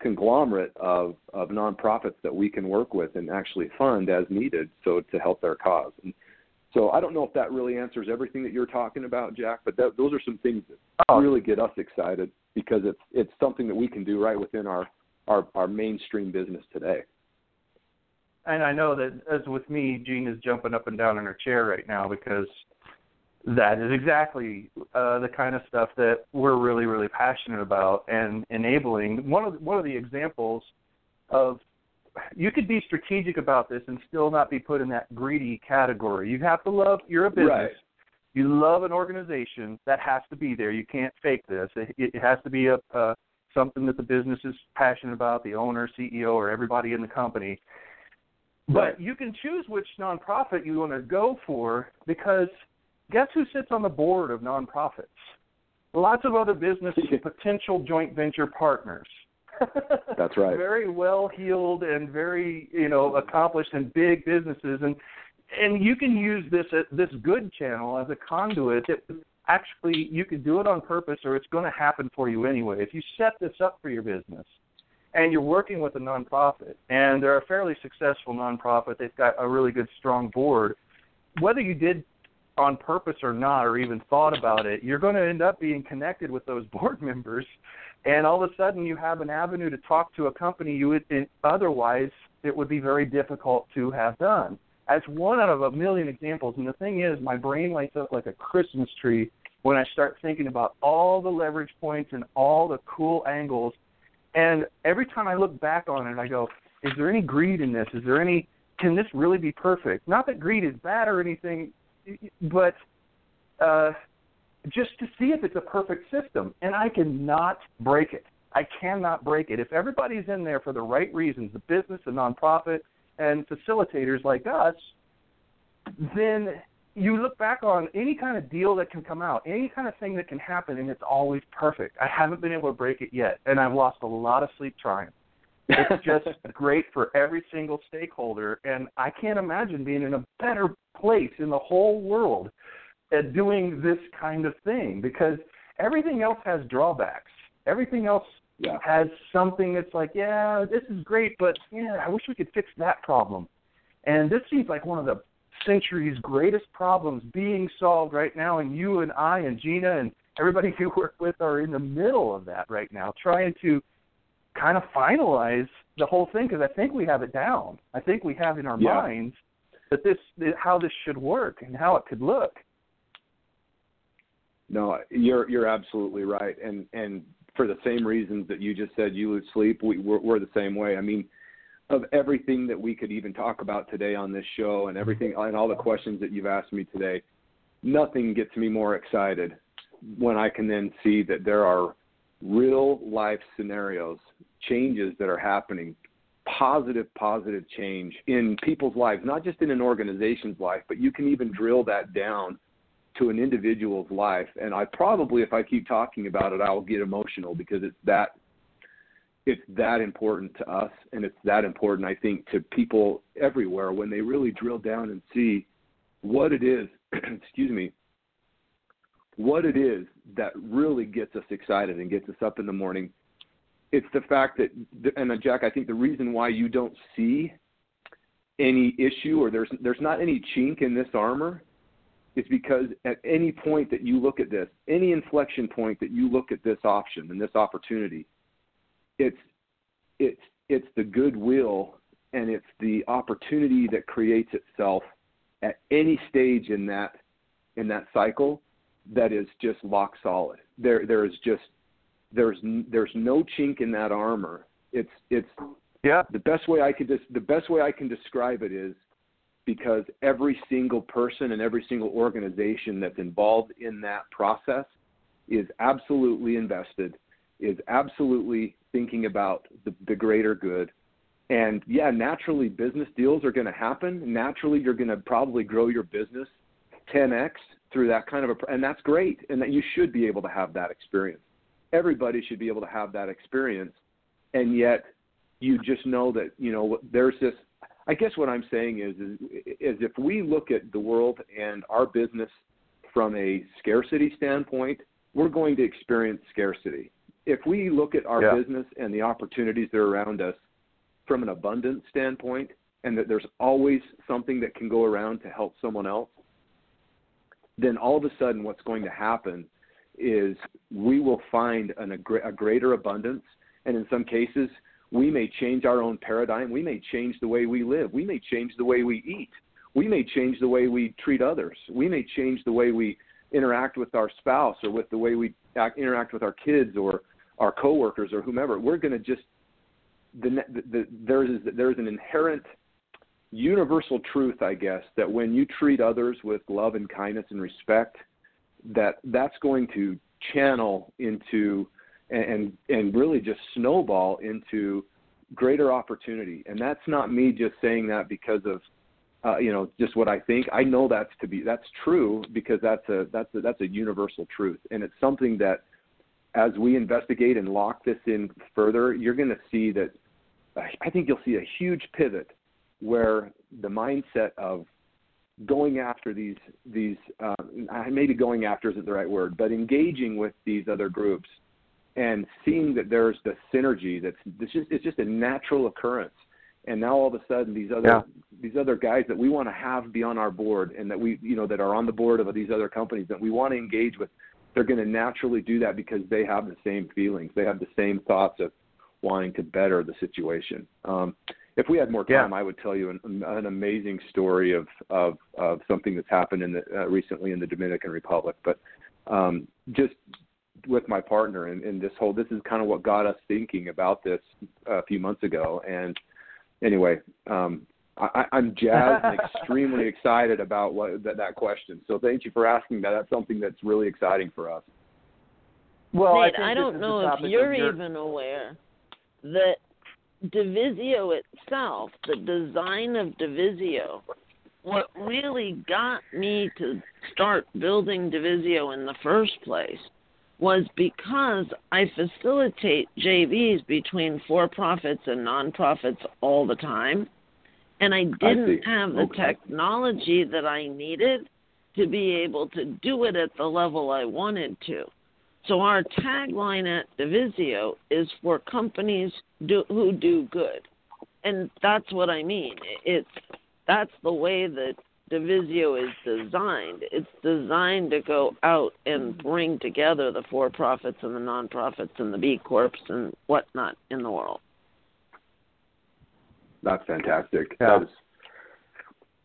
conglomerate of of nonprofits that we can work with and actually fund as needed, so to help their cause. And So I don't know if that really answers everything that you're talking about, Jack, but that, those are some things that Oh. really get us excited because it's it's something that we can do right within our our, our mainstream business today. And I know that as with me, Jean is jumping up and down in her chair right now because that is exactly uh, the kind of stuff that we're really, really passionate about and enabling. One of one of the examples of you could be strategic about this and still not be put in that greedy category. You have to love. You're a business. Right. You love an organization that has to be there. You can't fake this. It, it has to be a, a something that the business is passionate about, the owner, CEO, or everybody in the company. But Right. you can choose which nonprofit you want to go for because guess who sits on the board of nonprofits? Lots of other business potential joint venture partners. That's right. Very well heeled and very you know accomplished and big businesses, and and you can use this uh, this good channel as a conduit that actually you can do it on purpose or it's going to happen for you anyway. If you set this up for your business and you're working with a nonprofit and they're a fairly successful nonprofit, they've got a really good strong board. Whether you did on purpose or not, or even thought about it, you're going to end up being connected with those board members, and all of a sudden you have an avenue to talk to a company you would otherwise it would be very difficult to have done. As one out of a million examples, and the thing is, my brain lights up like a Christmas tree when I start thinking about all the leverage points and all the cool angles. And every time I look back on it, I go, is there any greed in this? Is there any? Can this really be perfect? Not that greed is bad or anything, but uh, just to see if it's a perfect system. And I cannot break it. I cannot break it. If everybody's in there for the right reasons, the business, the nonprofit, and facilitators like us, then you look back on any kind of deal that can come out, any kind of thing that can happen, and it's always perfect. I haven't been able to break it yet, and I've lost a lot of sleep trying. It's just great for every single stakeholder, and I can't imagine being in a better place in the whole world at doing this kind of thing because everything else has drawbacks. Everything else Yeah. has something that's like, yeah, this is great, but yeah, I wish we could fix that problem. And this seems like one of the century's greatest problems being solved right now, and you and I and Gina and everybody you work with are in the middle of that right now, trying to kind of finalize the whole thing because I think we have it down. I think we have in our Yeah. minds that this how this should work and how it could look. No, you're you're absolutely right, and and for the same reasons that you just said, you lose sleep. We we're, we're the same way. I mean, of everything that we could even talk about today on this show, and everything and all the questions that you've asked me today, nothing gets me more excited when I can then see that there are real life scenarios, changes that are happening, positive, positive change in people's lives, not just in an organization's life, but you can even drill that down to an individual's life. And I probably, if I keep talking about it, I'll get emotional because it's that it's that important to us and it's that important I think to people everywhere when they really drill down and see what it is, excuse me, what it is that really gets us excited and gets us up in the morning. It's the fact that, and uh, Jack, I think the reason why you don't see any issue or there's there's not any chink in this armor is because at any point that you look at this, any inflection point that you look at this option and this opportunity, it's it's it's the goodwill and it's the opportunity that creates itself at any stage in that in that cycle that is just lock solid. There there is just there's there's no chink in that armor. It's it's Yeah. the best way I could des- the best way I can describe it is because every single person and every single organization that's involved in that process is absolutely invested, is absolutely thinking about the, the greater good. And yeah, naturally business deals are going to happen. Naturally, you're going to probably grow your business 10x through that kind of a, and that's great. And that you should be able to have that experience. Everybody should be able to have that experience. And yet, you just know that you know there's this I guess what I'm saying is, is is if we look at the world and our business from a scarcity standpoint, we're going to experience scarcity. If we look at our Yeah. business and the opportunities that are around us from an abundance standpoint, and that there's always something that can go around to help someone else, then all of a sudden what's going to happen is we will find an, a, a greater abundance, and in some cases, we may change our own paradigm. We may change the way we live. We may change the way we eat. We may change the way we treat others. We may change the way we interact with our spouse or with the way we act, interact with our kids or our coworkers or whomever. We're going to just the, the, the, there's there's an inherent universal truth, I guess, that when you treat others with love and kindness and respect, that that's going to channel into and and really just snowball into greater opportunity. And that's not me just saying that because of uh, you know just what I think. I know that's to be that's true because that's a that's a, that's a universal truth, and it's something that as we investigate and lock this in further, you're going to see that I think you'll see a huge pivot where the mindset of going after these these uh, maybe going after isn't the right word, but engaging with these other groups and seeing that there's the synergy that's it's just it's just a natural occurrence. And now all of a sudden these other yeah. these other guys that we want to have be on our board and that we you know that are on the board of these other companies that we want to engage with, they're going to naturally do that because they have the same feelings, they have the same thoughts of wanting to better the situation. Um, if we had more time, yeah. I would tell you an, an amazing story of, of, of something that's happened in the, uh, recently in the Dominican Republic. But um, just with my partner and, and this whole, this is kind of what got us thinking about this a few months ago. And anyway, um, I, I'm jazzed and extremely excited about what that, that question. So thank you for asking that. That's something that's really exciting for us. Well, Nate, I, I don't know if you're even aware that Divisio itself, the design of Divisio, what really got me to start building Divisio in the first place was because I facilitate JVs between for profits and nonprofits all the time. And I didn't I have the okay. technology that I needed to be able to do it at the level I wanted to. So our tagline at Divisio is for companies do, who do good, and that's what I mean. It's that's the way that Divisio is designed. It's designed to go out and bring together the for profits and the non profits and the B corps and whatnot in the world. That's fantastic. Yeah. That is,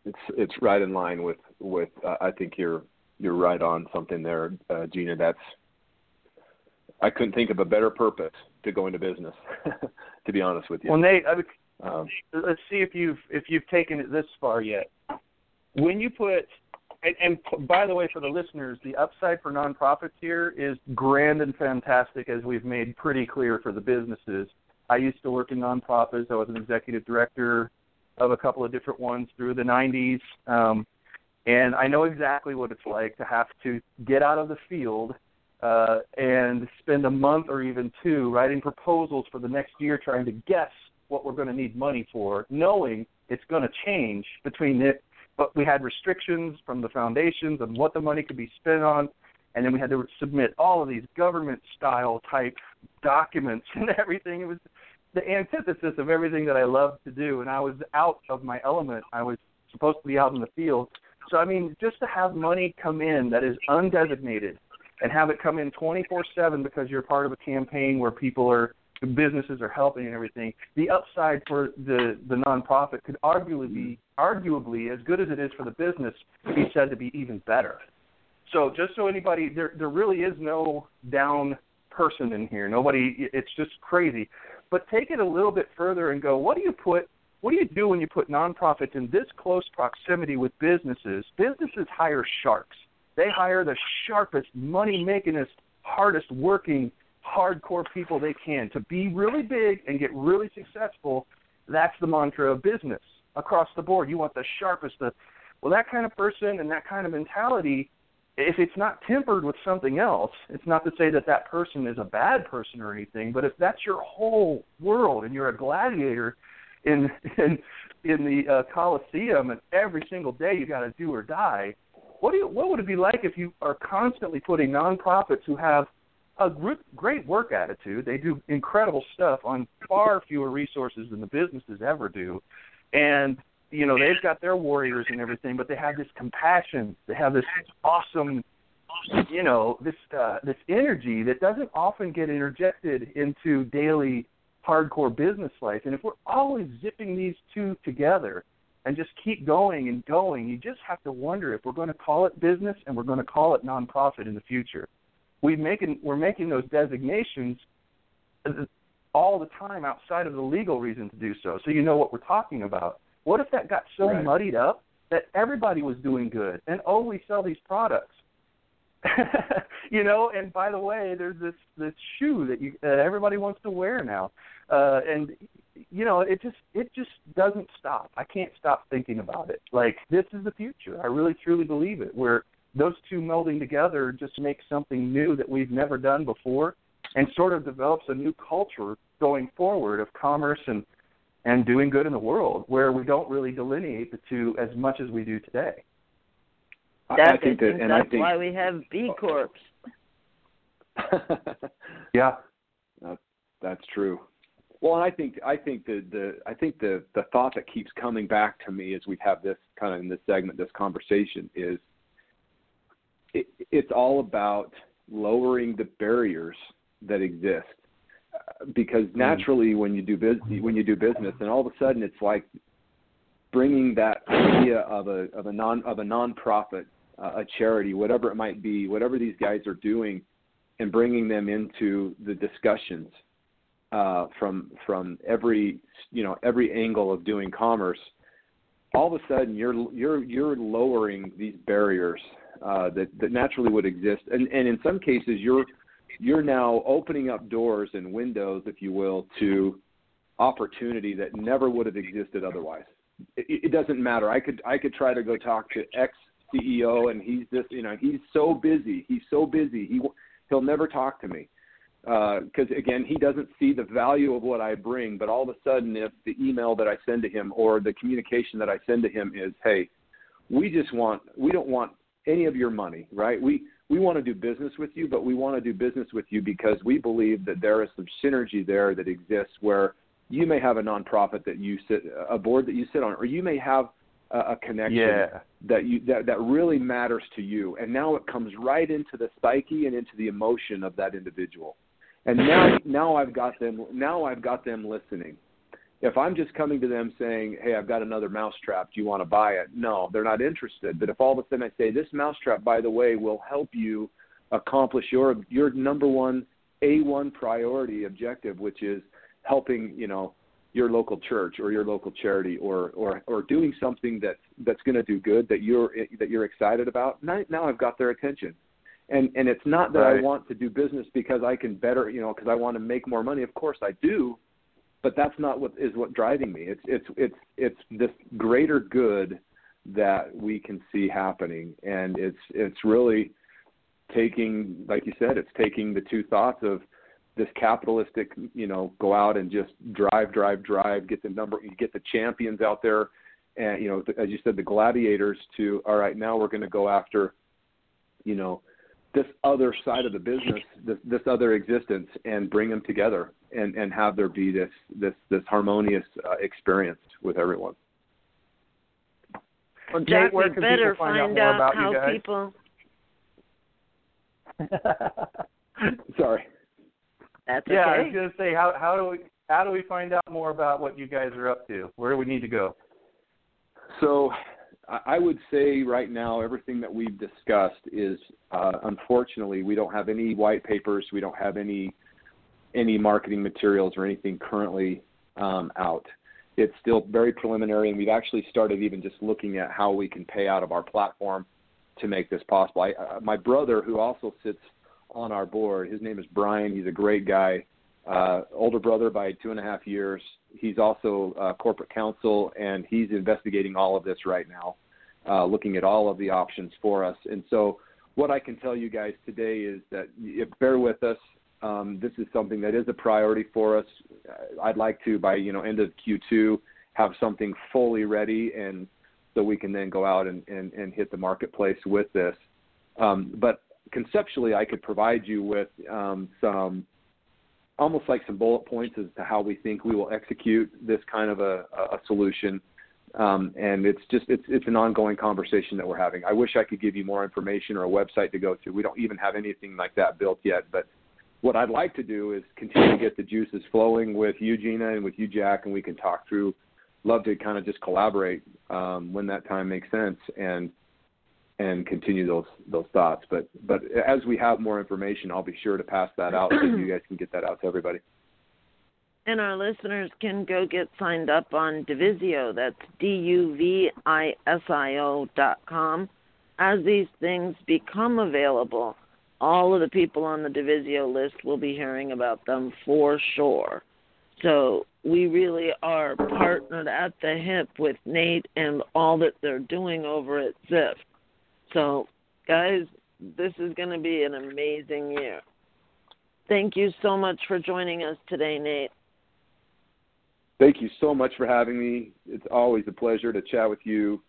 it's it's right in line with with uh, I think you're you're right on something there, uh, Gina. That's I couldn't think of a better purpose to go into business. to be honest with you. Well, Nate, I would, um, let's see if you've if you've taken it this far yet. When you put and, and by the way, for the listeners, the upside for nonprofits here is grand and fantastic, as we've made pretty clear for the businesses. I used to work in nonprofits. I was an executive director of a couple of different ones through the 90s. Um, and I know exactly what it's like to have to get out of the field uh, and spend a month or even two writing proposals for the next year trying to guess what we're going to need money for, knowing it's going to change between. But we had restrictions from the foundations on what the money could be spent on, and then we had to submit all of these government style type documents and everything. It was the antithesis of everything that I love to do, and I was out of my element. I was supposed to be out in the field. So I mean, just to have money come in that is undesignated and have it come in 24/7 because you're part of a campaign where people are businesses are helping and everything. The upside for the the nonprofit could arguably be arguably as good as it is for the business be said to be even better. So just so anybody there there really is no down person in here. Nobody it's just crazy. But take it a little bit further and go, what do you put what do you do when you put nonprofits in this close proximity with businesses? Businesses hire sharks. They hire the sharpest, money makingest, hardest working, hardcore people they can to be really big and get really successful. That's the mantra of business across the board. You want the sharpest, the well, that kind of person and that kind of mentality. If it's not tempered with something else, it's not to say that that person is a bad person or anything. But if that's your whole world and you're a gladiator in in in the uh, Coliseum and every single day you got to do or die, what do you, what would it be like if you are constantly putting nonprofits who have a great work attitude, they do incredible stuff on far fewer resources than the businesses ever do, and you know they've got their warriors and everything, but they have this compassion. They have this awesome, you know, this uh, this energy that doesn't often get interjected into daily hardcore business life. And if we're always zipping these two together and just keep going and going, you just have to wonder if we're going to call it business and we're going to call it nonprofit in the future. We've making we're making those designations all the time outside of the legal reason to do so. So you know what we're talking about. What if that got so right. muddied up that everybody was doing good and oh we sell these products? you know, and by the way, there's this this shoe that you uh, everybody wants to wear now, uh, and you know, it just it just doesn't stop. I can't stop thinking about it. Like this is the future. I really truly believe it. Where those two melding together just makes something new that we've never done before, and sort of develops a new culture going forward of commerce and and doing good in the world, where we don't really delineate the two as much as we do today. That's, I think that, and that's I think why we have B Corps. Yeah. That's, that's true. Well, and I think I think the the I think the the thought that keeps coming back to me as we have this kind of in this segment, this conversation is it, it's all about lowering the barriers that exist because Mm-hmm. naturally when you do business when you do business and all of a sudden it's like bringing that idea of a of a non of a nonprofit uh, a charity whatever it might be whatever these guys are doing and bringing them into the discussions uh, from from every you know every angle of doing commerce all of a sudden you're you're you're lowering these barriers uh, that that naturally would exist and and in some cases you're you're now opening up doors and windows, if you will, to opportunity that never would have existed otherwise. It, it doesn't matter. I could I could try to go talk to X CEO, and he's just you know he's so busy. He's so busy. He he'll never talk to me because uh, again he doesn't see the value of what I bring. But all of a sudden, if the email that I send to him or the communication that I send to him is, hey, we just want we don't want any of your money, right? We we want to do business with you, but we want to do business with you because we believe that there is some synergy there that exists where you may have a nonprofit that you sit, a board that you sit on, or you may have a, a connection Yeah. that you that, that really matters to you. And now it comes right into the psyche and into the emotion of that individual. And now now I've got them now I've got them listening. If I'm just coming to them saying, "Hey, I've got another mousetrap. Do you want to buy it?" No, they're not interested. But if all of a sudden I say, "This mousetrap, by the way, will help you accomplish your your number one A1 priority objective, which is helping, you know, your local church or your local charity or or or doing something that that's going to do good that you're that you're excited about." Now, now I've got their attention. And and it's not that I want to do business because I can better, you know, because I want to make more money. Of course I do, but that's not what is what driving me. It's it's it's it's this greater good that we can see happening, and it's it's really taking, like you said, it's taking the two thoughts of this capitalistic, you know, go out and just drive, drive, drive, get the number, get the champions out there, and you know, as you said, the gladiators. To all right, now we're going to go after, you know, this other side of the business, this this other existence, and bring them together, and and have there be this this this harmonious uh, experience with everyone. Well, Nate, Jack, where we can better people find out find more out about you guys? people. Sorry. That's yeah, I was gonna say how how do we how do we find out more about what you guys are up to? Where do we need to go? So I I would say right now everything that we've discussed is uh, unfortunately we don't have any white papers, we don't have any any marketing materials or anything currently um, out. It's still very preliminary, and we've actually started even just looking at how we can pay out of our platform to make this possible. I, uh, my brother, who also sits on our board, his name is Brian. He's a great guy, uh, older brother by two and a half years. He's also uh, corporate counsel, and he's investigating all of this right now, uh, looking at all of the options for us. And so, what I can tell you guys today is that if, bear with us. Um, this is something that is a priority for us. Uh, I'd like to, by you know end of Q2, have something fully ready, and so we can then go out and, and, and hit the marketplace with this. Um, but conceptually, I could provide you with um, some almost like some bullet points as to how we think we will execute this kind of a, a solution Um, and it's just it's it's an ongoing conversation that we're having. I wish I could give you more information or a website to go to. We don't even have anything like that built yet. But what I'd like to do is continue to get the juices flowing with you, Gina, and with you, Jack, and we can talk through. Love to kind of just collaborate um, when that time makes sense and and continue those those thoughts. But but as we have more information, I'll be sure to pass that out so you guys can get that out to everybody. And our listeners can go get signed up on Duvisio. That's D U V I S I O dot com. As these things become available, all of the people on the Divisio list will be hearing about them for sure. So we really are partnered at the hip with Nate and all that they're doing over at Zift. So, guys, this is going to be an amazing year. Thank you so much for joining us today, Nate. Thank you so much for having me. It's always a pleasure to chat with you,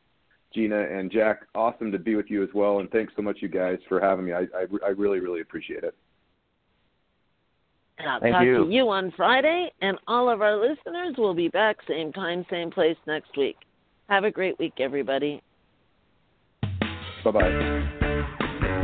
Gina and Jack. Awesome to be with you as well. And thanks so much, you guys, for having me. I, I, I really, really appreciate it. And I'll Thank talk you. to you on Friday, and all of our listeners will be back same time, same place next week. Have a great week, everybody. Bye bye.